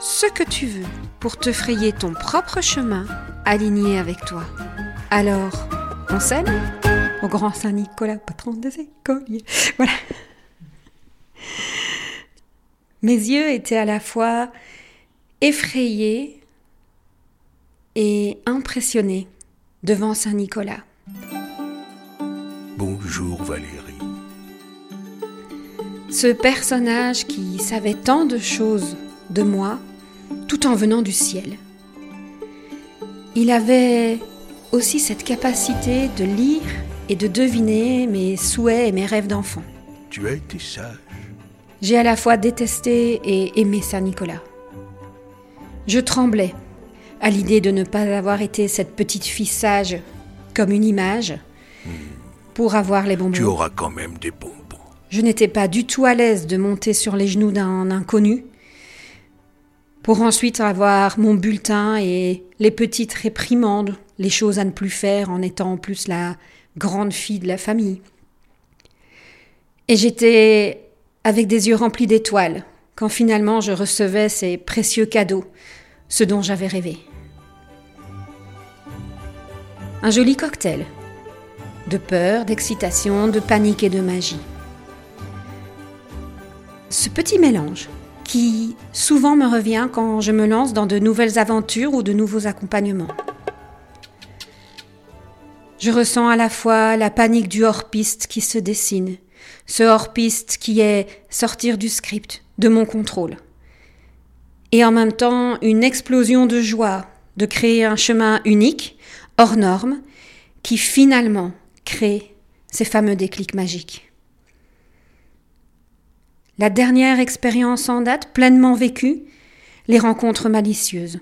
ce que tu veux pour te frayer ton propre chemin aligné avec toi. Alors, on s'aime Au grand Saint-Nicolas, patron des écoliers. Voilà. Mes yeux étaient à la fois effrayés et impressionnés devant Saint-Nicolas. Bonjour Valérie. Ce personnage qui savait tant de choses de moi tout en venant du ciel. Il avait aussi cette capacité de lire et de deviner mes souhaits et mes rêves d'enfant. Tu as été sage. J'ai à la fois détesté et aimé Saint Nicolas. Je tremblais à l'idée de ne pas avoir été cette petite fille sage comme une image pour avoir les bonbons. Tu auras quand même des bonbons. Je n'étais pas du tout à l'aise de monter sur les genoux d'un inconnu pour ensuite avoir mon bulletin et les petites réprimandes, les choses à ne plus faire en étant en plus la grande fille de la famille. Et j'étais avec des yeux remplis d'étoiles quand finalement je recevais ces précieux cadeaux, ce dont j'avais rêvé. Un joli cocktail de peur, d'excitation, de panique et de magie. Ce petit mélange qui souvent me revient quand je me lance dans de nouvelles aventures ou de nouveaux accompagnements. Je ressens à la fois la panique du hors-piste qui se dessine, ce hors-piste qui est sortir du script, de mon contrôle, et en même temps une explosion de joie de créer un chemin unique, hors norme, qui finalement crée ces fameux déclics magiques la dernière expérience en date pleinement vécue, les rencontres malicieuses.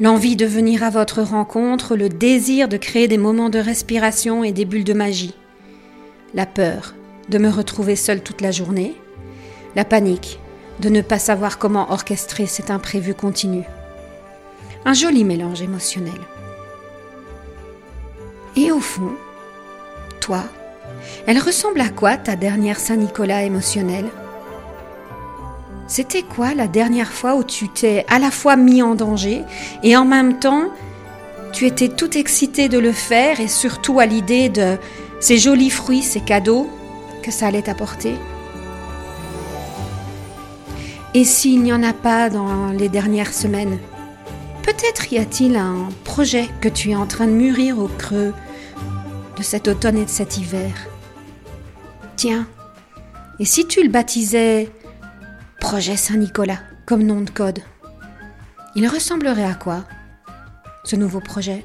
L'envie de venir à votre rencontre, le désir de créer des moments de respiration et des bulles de magie. La peur de me retrouver seule toute la journée. La panique de ne pas savoir comment orchestrer cet imprévu continu. Un joli mélange émotionnel. Et au fond, toi, elle ressemble à quoi ta dernière Saint-Nicolas émotionnelle? C'était quoi la dernière fois où tu t'es à la fois mis en danger et en même temps tu étais tout excité de le faire et surtout à l'idée de ces jolis fruits, ces cadeaux que ça allait t'apporter? Et s'il n'y en a pas dans les dernières semaines? Peut-être y a-t-il un projet que tu es en train de mûrir au creux de cet automne et de cet hiver. Tiens, et si tu le baptisais Projet Saint-Nicolas comme nom de code Il ressemblerait à quoi, ce nouveau projet?